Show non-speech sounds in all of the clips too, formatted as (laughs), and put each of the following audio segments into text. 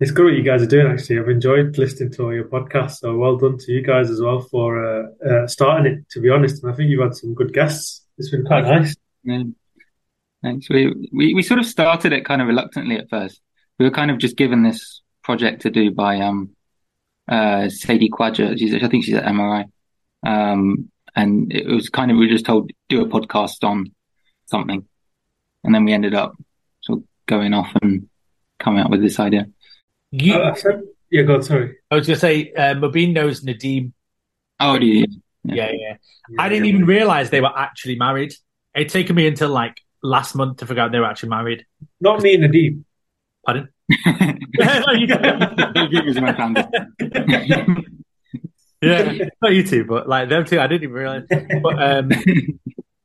It's good what you guys are doing. Actually, I've enjoyed listening to all your podcasts. So well done to you guys as well for uh, uh, starting it. To be honest, and I think you've had some good guests. It's been quite nice. Thanks. We, we we sort of started it kind of reluctantly at first. We were kind of just given this project to do by um uh Sadie Quadra. She's, I think she's at MRI. Um, and it was kind of we were just told do a podcast on something, and then we ended up sort of going off and coming up with this idea. You, uh, yeah, go on, sorry. I was going to say, uh, Mobeen knows Nadim. Oh, do you? Yeah, yeah. yeah. I didn't even realize they were actually married. It'd taken me until like last month to figure out they were actually married. Not me and Nadim. Pardon? (laughs) (laughs) (laughs) yeah, not you two, but like them two, I didn't even realize. But um,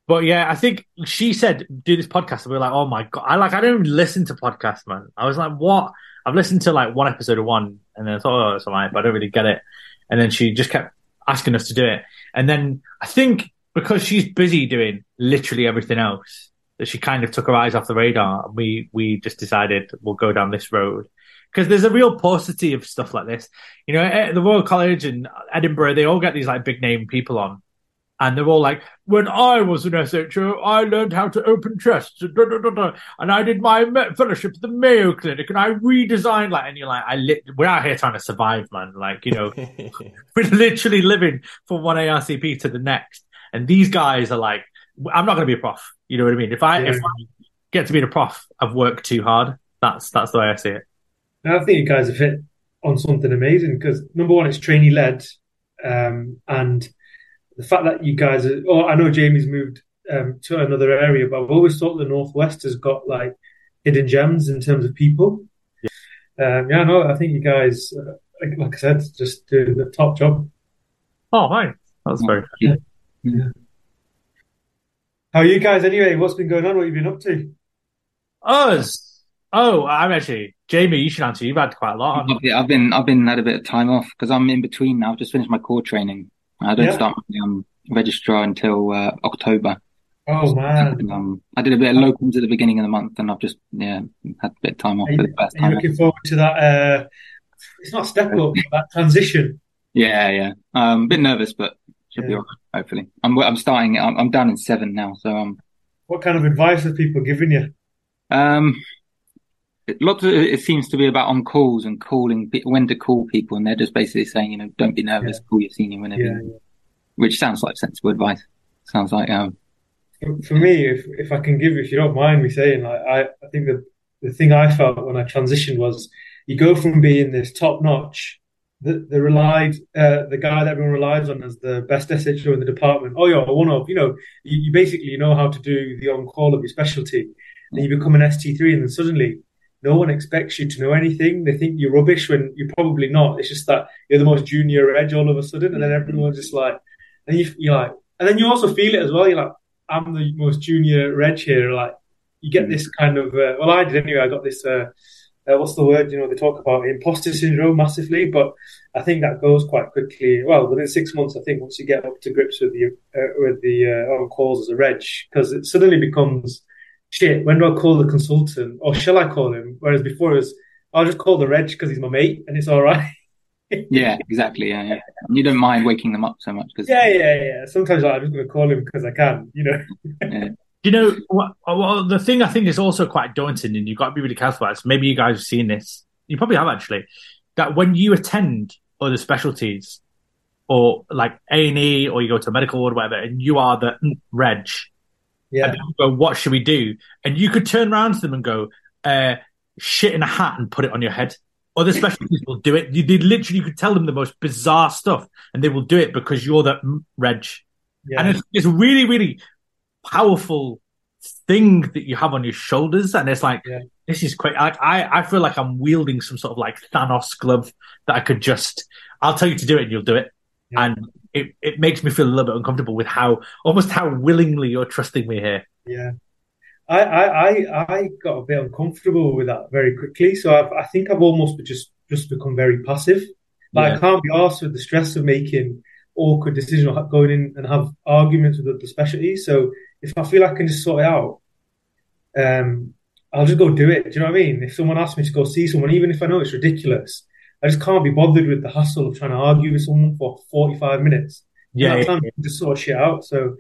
but yeah, I think she said do this podcast, and we are like, oh my god, I like I don't even listen to podcasts, man. I was like, what? I've listened to like one episode of one, and then I thought, oh, it's alright, but I don't really get it. And then she just kept asking us to do it, and then I think because she's busy doing literally everything else, that she kind of took her eyes off the radar, and we we just decided we'll go down this road because there's a real paucity of stuff like this. You know, at the Royal College and Edinburgh, they all get these like big name people on, and they're all like, "When I was an SHO, I learned how to open chests, and, and I did my fellowship at the Mayo Clinic, and I redesigned like." And you're like, "I lit- we're out here trying to survive, man. Like, you know, (laughs) (laughs) we're literally living from one ARCP to the next, and these guys are like, I'm not going to be a prof. You know what I mean? If I yeah. if I get to be a prof, I've worked too hard. That's that's the way I see it. I think you guys have hit on something amazing because number one, it's trainee led, um, and the fact that you guys are. Oh, I know Jamie's moved um, to another area, but I've always thought the northwest has got like hidden gems in terms of people. Yeah, um, yeah, no, I think you guys, uh, like, like, I said, just do the top job. Oh, hi, that's very yeah. yeah. How are you guys anyway? What's been going on? What have you been up to? Us. Oh, I'm actually Jamie. You should answer. You've had quite a lot. On. I've been I've been had a bit of time off because I'm in between now. I've just finished my core training. I don't yeah. start my um, registrar until uh, October. Oh man! And, um, I did a bit of locums at the beginning of the month, and I've just yeah had a bit of time off are for the first time. looking forward to that? Uh, it's not step up, that transition. Yeah, yeah. Um, a bit nervous, but should yeah. be all right, hopefully. I'm I'm starting. I'm, I'm down in seven now, so um. What kind of advice have people given you? Um, lots of it seems to be about on calls and calling when to call people, and they're just basically saying, you know, don't be nervous, yeah. call your senior whenever. Yeah, you, which sounds like sensible advice. Sounds like um. For, for me, if if I can give, you if you don't mind me saying, like I, I think the the thing I felt when I transitioned was you go from being this top notch the, the relied uh, the guy that everyone relies on as the best SHO in the department. Oh, you're one of you know you, you basically know how to do the on call of your specialty, and you become an ST three, and then suddenly no one expects you to know anything. They think you're rubbish when you're probably not. It's just that you're the most junior edge all of a sudden, and then everyone's just like, and you, you're like, and then you also feel it as well. You're like, I'm the most junior edge here. Like you get this kind of uh, well, I did anyway. I got this. Uh, uh, what's the word? You know, they talk about imposter syndrome massively, but I think that goes quite quickly. Well, within six months, I think once you get up to grips with the uh, with the uh, on calls as a reg, because it suddenly becomes shit. When do I call the consultant, or shall I call him? Whereas before it was, I'll just call the reg because he's my mate, and it's all right. (laughs) yeah, exactly. Yeah, yeah. You don't mind waking them up so much because yeah, yeah, yeah. Sometimes like, I'm just going to call him because I can, you know. yeah (laughs) you know what, well, the thing I think is also quite daunting, and you've got to be really careful. Is maybe you guys have seen this. You probably have actually. That when you attend other specialties, or like A and E, or you go to a medical ward, or whatever, and you are the reg. Yeah. go, what should we do? And you could turn around to them and go, uh, shit in a hat and put it on your head. Other (laughs) specialties will do it. You, they literally, you could tell them the most bizarre stuff, and they will do it because you're the reg. Yeah. And it's, it's really, really powerful thing that you have on your shoulders, and it's like yeah. this is quite. I, I I feel like I'm wielding some sort of like Thanos glove that I could just. I'll tell you to do it, and you'll do it, yeah. and it it makes me feel a little bit uncomfortable with how almost how willingly you're trusting me here. Yeah. I, I, I got a bit uncomfortable with that very quickly. So I've, i think I've almost just just become very passive. Like yeah. I can't be asked with the stress of making awkward decisions or going in and have arguments with the specialties. So if I feel I can just sort it out, um, I'll just go do it. Do you know what I mean? If someone asks me to go see someone, even if I know it's ridiculous, I just can't be bothered with the hassle of trying to argue with someone for 45 minutes. Yeah, yeah, to just sort shit out. So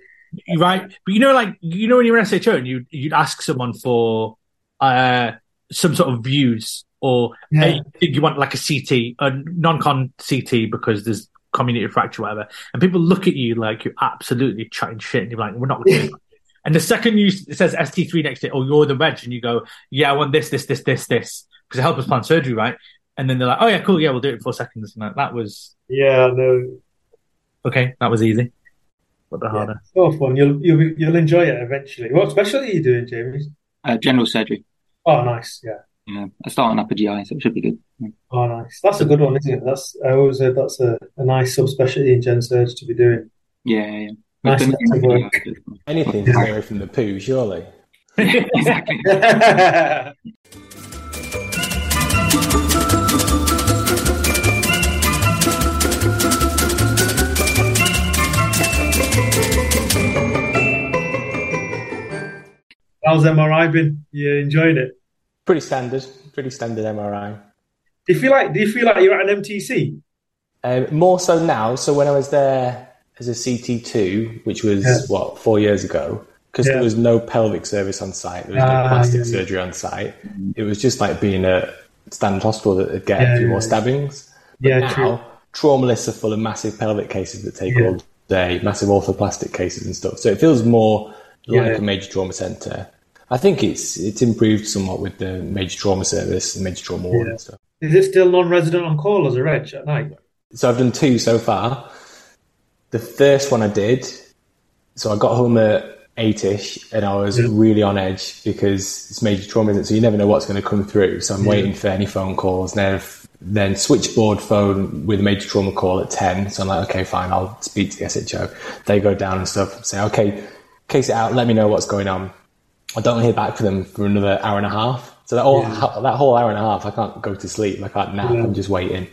You're right. But you know, like you know, when you're in SHO and you you'd ask someone for uh some sort of views or Yeah. hey, you want like a CT, a non-con CT because there's comminuted fracture, whatever, and people look at you like you're absolutely chatting shit, and you're like, we're not. Doing that. And the second you it says ST3 next to it, or you're the reg, and you go, yeah, I want this, this, this, this, this, because it helps us plan surgery, right? And then they're like, oh yeah, cool, yeah, we'll do it in four seconds. And like, that was yeah, no, okay. That was easy, but the yeah, harder. so fun. You'll you'll you'll enjoy it eventually. What specialty are you doing, Jamie? Uh, general surgery. Oh, nice. Yeah. Yeah, I start on upper GI, so it should be good. Yeah. Oh, nice. That's a good one, isn't it? That's I always heard that's a, a nice subspecialty in gen surge to be doing. Yeah, yeah. Nice We've been- work. Anything to stay away from the poo, surely. exactly. (laughs) (laughs) (laughs) How's MRI been? You enjoying it? Pretty standard, pretty standard MRI. Do you feel like do you feel like you're at an MTC? Um, more so now. So when I was there as a CT2, which was Yeah. what four years ago, because Yeah. there was no pelvic service on site, there was no Ah, plastic yeah, surgery on site. It was just like being a standard hospital that would get a few more stabbings. But Yeah, now, true. trauma lists are full of massive pelvic cases that take all day, massive orthoplastic cases and stuff. So it feels more like a major trauma centre. I think it's it's improved somewhat with the major trauma service and major trauma ward Yeah. and stuff. Is it still non-resident on call as a reg at night? So I've done two so far. The first one I did, so I got home at eight-ish, and I was Yeah. really on edge because it's major trauma, isn't it? So you never know what's going to come through. So I'm Yeah. waiting for any phone calls. Then, then switchboard phone with a major trauma call at ten. So I'm like, okay, fine, I'll speak to the SHO. They go down and stuff. And say, okay, case it out. Let me know what's going on. I don't hear back from them for another hour and a half. So that whole that whole hour and a half, I can't go to sleep. I can't nap. Yeah. I'm just waiting.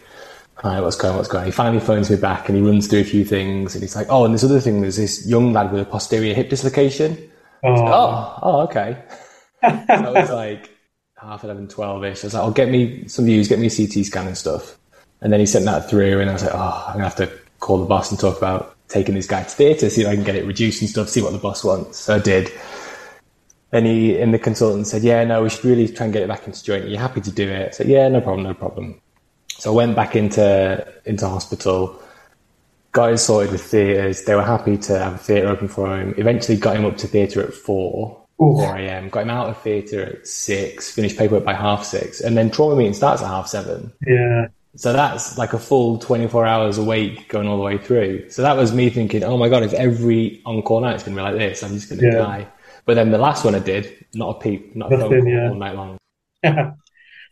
All right, what's going on? What's going on? He finally phones me back and he runs through a few things and he's like, oh, and this other thing, there's this young lad with a posterior hip dislocation. Oh, Oh, oh, okay. (laughs) so I was like half 11, 12 ish. I was like, oh, get me some views, get me a CT scan and stuff. And then he sent that through and I was like, oh, I'm going to have to call the boss and talk about taking this guy to theatre, see if I can get it reduced and stuff, see what the boss wants. So I did. And he, and the consultant said, yeah, no, we should really try and get it back into joint. Are you happy to do it? I said, yeah, no problem, no problem. So I went back into, into hospital, got him sorted with theatres. They were happy to have a theatre open for him. Eventually got him up to theatre at four, Oof. 4 a.m. Got him out of theatre at six, finished paperwork by half six. And then trauma meeting starts at half seven. yeah. So that's like a full 24 hours awake going all the way through. So that was me thinking, oh my God, if every on-call night's going to be like this, I'm just going to Yeah. die. But then the last one I did, not a peep, not a phone yeah. all night long. (laughs) I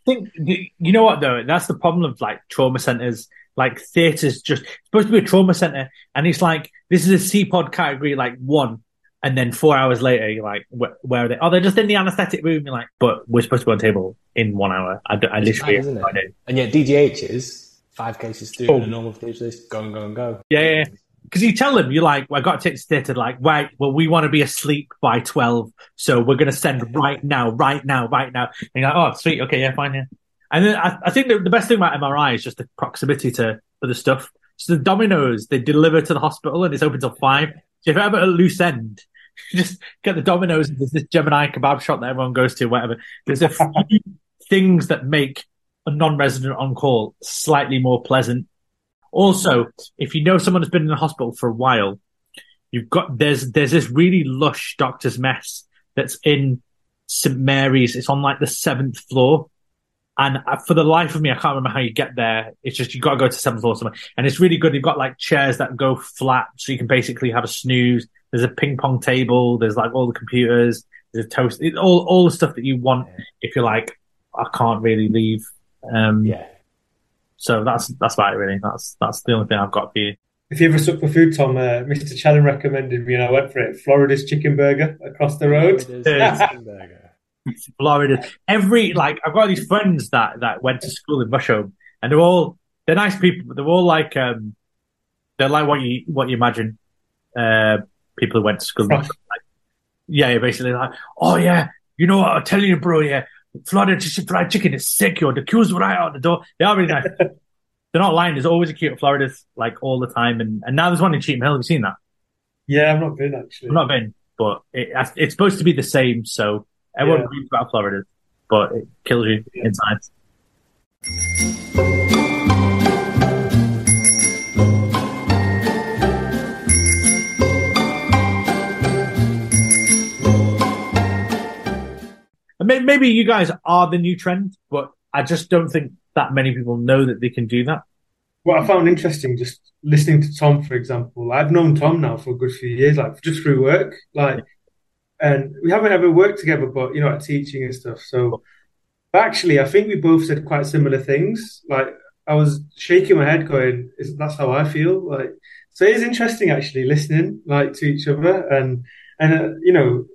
think you know what though that's the problem of like trauma centers like theaters just supposed to be a trauma center and it's like this is a CEPOD category like one and then four hours later you're like where, where are they oh they're just in the anesthetic room you're like but we're supposed to be on table in one hour i, I literally mad, isn't it? Do. And yet DGH is five cases through Oh. and a normal theatre list, go and go and go. yeah yeah because you tell them you're like well, i got this theater like right well we want to be asleep by 12 so we're going to send right now right now right now and you're like oh sweet okay yeah fine yeah and then I, I think the, the best thing about MRI is just the proximity to other stuff. So the Domino's they deliver to the hospital and it's open till five. So if you're ever at a loose end, (laughs) just get the Domino's. There's this Gemini kebab shop that everyone goes to, whatever. There's a few things that make a non-resident on call slightly more pleasant. Also, if you know someone who's been in the hospital for a while, you've got there's there's this really lush doctor's mess that's in St Mary's. It's on like the seventh floor. And uh, for the life of me, I can't remember how you get there. It's just you got to go to seventh floor somewhere, and it's really good. You've got like chairs that go flat, so you can basically have a snooze. There's a ping pong table. There's like all the computers. There's a toast. It, all all the stuff that you want if you're like, I can't really leave. Um, Yeah. So that's that's about it, really. That's that's the only thing I've got for you. If you ever suck for food, Tom, uh, Mr. Challen recommended me and I went for it. Florida's Chicken Burger across the road. Florida. (laughs) Every like I've got these friends that that went to school in Rusholme, and they're all they're nice people, but they're all like um they're like what you what you imagine uh people who went to school. in Right. Rusholme, like, yeah, yeah, basically like oh yeah, you know what? I'm telling you, bro. Yeah, Florida fried chicken is sick. Yo, the queues right out the door. They are really nice. (laughs) They're not lying. There's always a queue at Florida's like all the time, and and now there's one in Cheetham Hill. Have you seen that? Yeah, I've not been actually. I've not been, but it, it's supposed to be the same. So everyone Yeah. about Florida's, but it kills you Yeah. inside. Maybe you guys are the new trend, but I just don't think that many people know that they can do that. What I found interesting, just listening to Tom, for example, I've known Tom now for a good few years, like just through work, like, and we haven't ever worked together, but you know, at teaching and stuff. So, but actually, I think we both said quite similar things. Like, I was shaking my head, going, "Is that's how I feel?" Like, so it is interesting actually listening, like, to each other, and and uh, you know,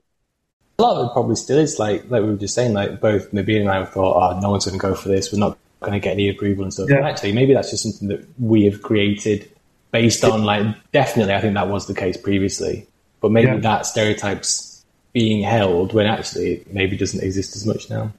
A lot of it probably still is like like we were just saying, like both Mobeen and I thought, oh, no one's going to go for this. We're not going to get any approval and stuff. Yeah. And actually, maybe that's just something that we have created based on like definitely. I think that was the case previously, but maybe Yeah. that stereotypes being held when actually it maybe doesn't exist as much now.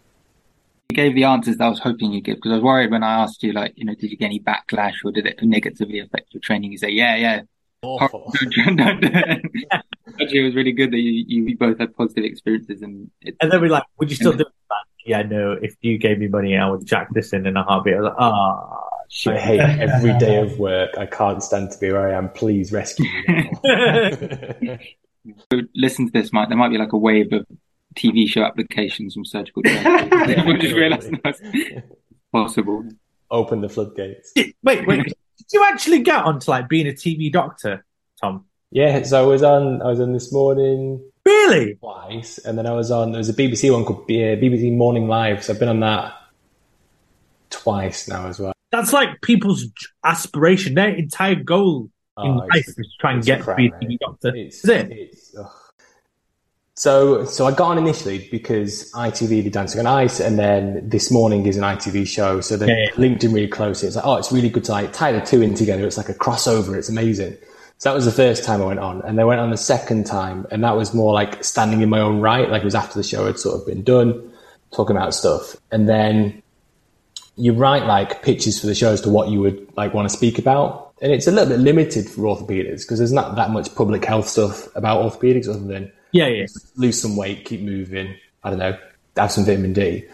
You gave the answers that I was hoping you'd give because I was worried when I asked you, like, you know, did you get any backlash or did it negatively affect your training? You say, yeah, yeah. Awful. (laughs) Actually, it was really good that you, you both had positive experiences and it, And then we're like, would you still do that? Yeah, no, if you gave me money, I would jack this in in a heartbeat. I was like, ah, I shit. hate every day of work. I can't stand to be where I am. Please rescue me. (laughs) now. listen to this, Mike. There might be like a wave of TV show applications from surgical training. (laughs) we just realised that's possible. Open the floodgates. wait, wait. Did you actually get onto like being a TV doctor, Tom? Yeah, so I was on. I was on this morning Really? twice, and then I was on. There was a BBC one called BBC Morning Live. So I've been on that twice now as well. That's like people's aspiration. Their entire goal oh, in Oh, life it's- is to try and get to be a. TV doctor. It's, Is it? It's. So, so I got on initially because ITV did Dancing on Ice, and then this morning is an ITV show. So they Yeah, yeah. linked in really closely. It's like, oh, it's really good to like tie the two in together. It's like a crossover. It's amazing. So that was the first time I went on, and then went on the second time, and that was more like standing in my own right. Like it was after the show had sort of been done, talking about stuff, and then you write like pitches for the show as to what you would like want to speak about, and it's a little bit limited for orthopedics because there's not that much public health stuff about orthopedics other than Yeah, yeah. lose some weight, keep moving. I don't know, have some vitamin D,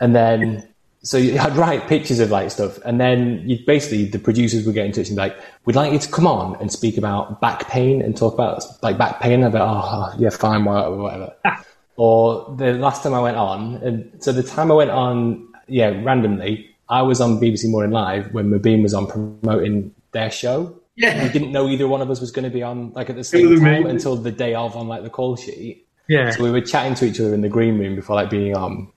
and then so you (laughs) I'd write pictures of like stuff, and then you basically the producers would get in touch and be like, "We'd like you to come on and speak about back pain and talk about like back pain." I'd be like, "Oh, oh yeah, fine, whatever." whatever. or the last time I went on, and so the time I went on, yeah, randomly, I was on BBC Morning Live when Mobeen was on promoting their show. Yeah. We didn't know either one of us was going to be on like at the same time amazing. until the day of on like the call sheet. Yeah. So we were chatting to each other in the green room before like being on.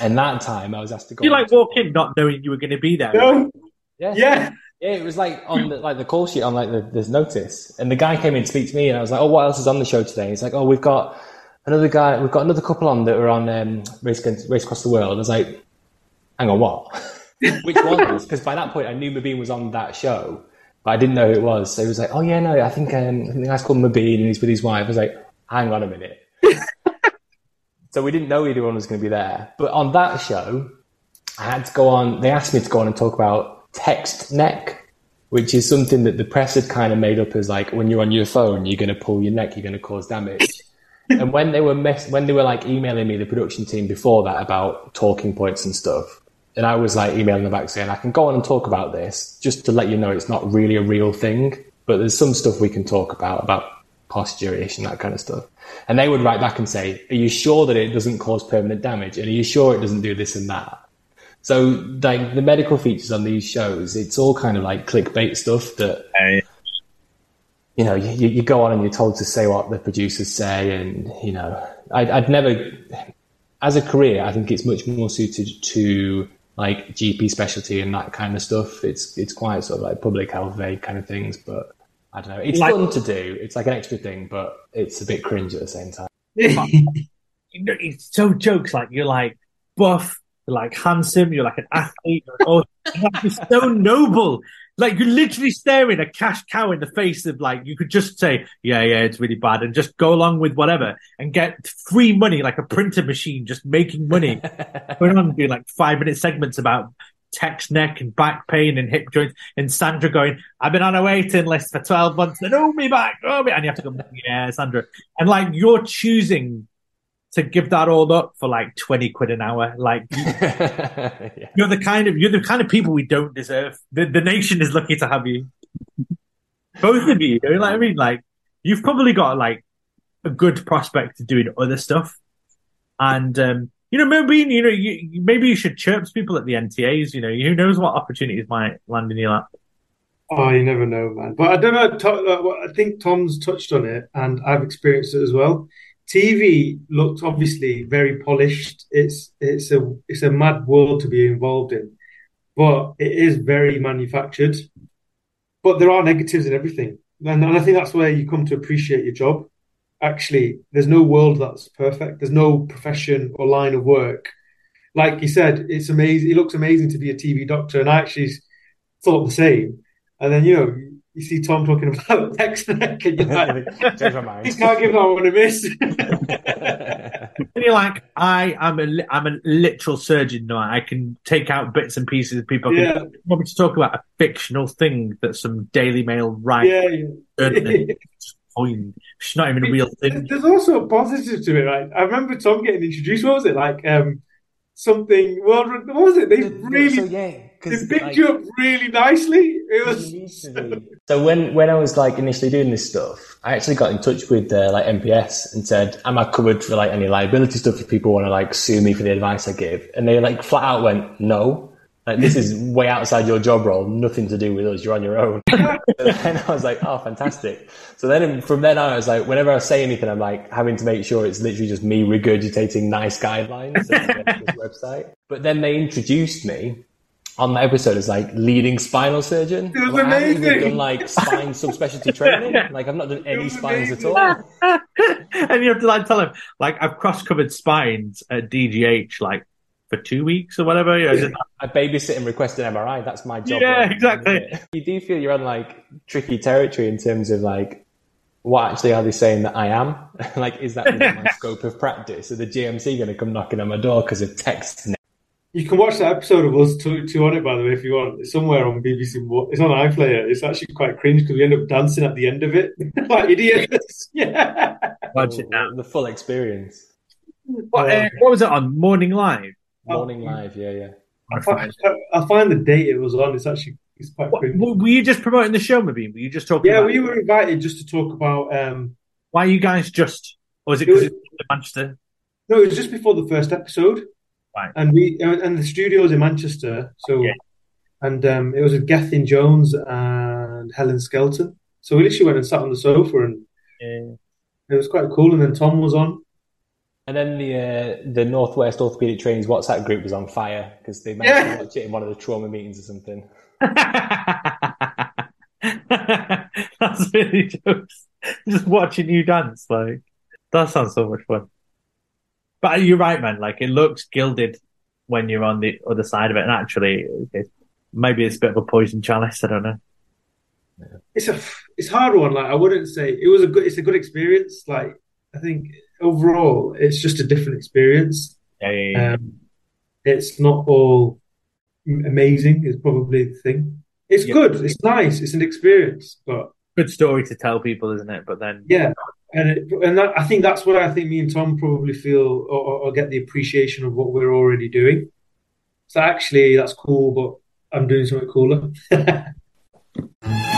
And that time I was asked to go. You like walk in not knowing you were going to be there. No. yeah, Yeah. yeah. It was like on the, like the call sheet on like the there's notice, and the guy came in to speak to me, and I was like, "Oh, what else is on the show today?" He's like, "Oh, we've got another guy, we've got another couple on that are on um, race Against- race across the world." I was like, "Hang on, what? (laughs) Which one? Because by that point I knew Mobeen was on that show, but I didn't know who it was. So he was like, "Oh yeah, no, I think um, I think the guy's called Mobeen, and he's with his wife." I was like, "Hang on a minute." (laughs) So we didn't know either one was going to be there. But on that show, I had to go on, they asked me to go on and talk about text neck, which is something that the press had kind of made up as like when you're on your phone, you're going to pull your neck, you're going to cause damage. (laughs) and when they were mess- when they were like emailing me, the production team before that about talking points and stuff, and I was like emailing them back saying, I can go on and talk about this just to let you know it's not really a real thing, but there's some stuff we can talk about, about posture-ish and that kind of stuff. And they would write back and say, are you sure that it doesn't cause permanent damage? And are you sure it doesn't do this and that? So like the medical features on these shows, it's all kind of like clickbait stuff that, you know, you, you go on and you're told to say what the producers say. And, you know, I'd, I'd never, as a career, I think it's much more suited to like GP specialty and that kind of stuff. It's, it's quite sort of like public health vague kind of things, but I don't know. It's Like- fun to do. It's like an extra thing, but it's a bit cringe at the same time. (laughs) It's so jokes like you're like buff, you're like handsome, you're like an athlete, you're, all, you're you're so noble. Like you're literally staring a cash cow in the face of like you could just say, yeah, yeah, it's really bad, and just go along with whatever and get free money like a printer machine, just making money. (laughs) Going on doing like five minute segments about text neck and back pain and hip joints, and Sandra going, I've been on a waiting list for twelve months, and oh me back, oh me, and you have to go, yeah, Sandra, and like you're choosing to give that all up for like 20 quid an hour. Like (laughs) you, yeah. you're the kind of, you're the kind of people we don't deserve. The, the nation is lucky to have you. Both of you, you know, like, I mean, like you've probably got like a good prospect of doing other stuff. And, um, you know, maybe, you know, you, maybe you should chirp people at the NTAs, you know, who knows what opportunities might land in your lap. Oh, you never know, man. But I don't know. Uh, I think Tom's touched on it, and I've experienced it as well. TV looks obviously very polished. It's it's a it's a mad world to be involved in, but it is very manufactured. But there are negatives in everything, and, and I think that's where you come to appreciate your job. Actually, there's no world that's perfect. There's no profession or line of work. Like you said, it's amazing. It looks amazing to be a TV doctor, and I actually thought the same. And then you know you see Tom talking about text neck, and you're like, Change mind. He's can't give that one a miss. (laughs) And you're like, I am a, li- I'm a literal surgeon now. I can take out bits and pieces of people. Yeah. Can, want me to talk about a fictional thing that some Daily Mail write? yeah, yeah. Point. (laughs) It's not even a real thing. There's also a positive to it, right? I remember Tom getting introduced. What was it like? Um, something. Well, what was it? They really so, yeah, they 'cause, picked like, you up really nicely. It was. (laughs) So when when I was like initially doing this stuff, I actually got in touch with uh, like MPS and said, "Am I covered for like any liability stuff if people want to like sue me for the advice I give?" And they like flat out went, "No." Like this is (laughs) way outside your job role, nothing to do with us. You're on your own. (laughs) and I was like, "Oh, fantastic!" So then, from then on, I was like, whenever I say anything, I'm like having to make sure it's literally just me regurgitating NICE guidelines on this website. But then they introduced me on the episode as like leading spinal surgeon. It was Well, I haven't even done like spine (laughs) subspecialty training. Like I've not done any spines at all. (laughs) and you have to like tell him like, I've cross covered spines at DGH, like, for two weeks or whatever. You know, just- I babysit and request an MRI. That's my job. Yeah, role, exactly. (laughs) You do feel you're on like tricky territory in terms of like what actually are they saying that I am? like, is that my scope of practice? Are the GMC going to come knocking on my door because of text? You can watch that episode of us two, two on it, by the way, if you want. It's somewhere on BBC. One. It's on iPlayer. It's actually quite cringe because we end up dancing at the end of it, (laughs) like idiots. (laughs) yeah. watch it now. The full experience. What, uh, what was it on? Morning Live? Morning live, yeah, yeah. I find, I find the date it was on. It's actually it's quite What, cringe. were you just promoting the show, maybe? Were you just talking Yeah, about we were invited just to talk about. Um, why are you guys just, or is it It because was- it's in Manchester? no, it was just before the first episode, Right. and we and the studio's in Manchester. So, Yeah. and um, it was with Gethin Jones and Helen Skelton. So we literally went and sat on the sofa, and Yeah. it was quite cool. And then Tom was on. And then the uh, the Northwest Orthopedic Trainees WhatsApp group was on fire because they managed Yeah. to watch it in one of the trauma meetings or something. (laughs) That's really jokes. Just watching you dance, like that sounds so much fun. But you're right, man. Like it looks gilded when you're on the other side of it, and actually, maybe it's a bit of a poison chalice. I don't know. It's a it's hard one. Like I wouldn't say it was a good. It's a good experience. Like I think overall, it's just a different experience. Yeah, yeah. Um, it's not all amazing. Is probably the thing. It's good. It's nice. It's an experience, but Good story to tell people, isn't it? But then, yeah, and it, and that, I think that's where I think me and Tom probably feel or, or get the appreciation of what we're already doing. So actually, that's cool, but I'm doing something cooler. (laughs)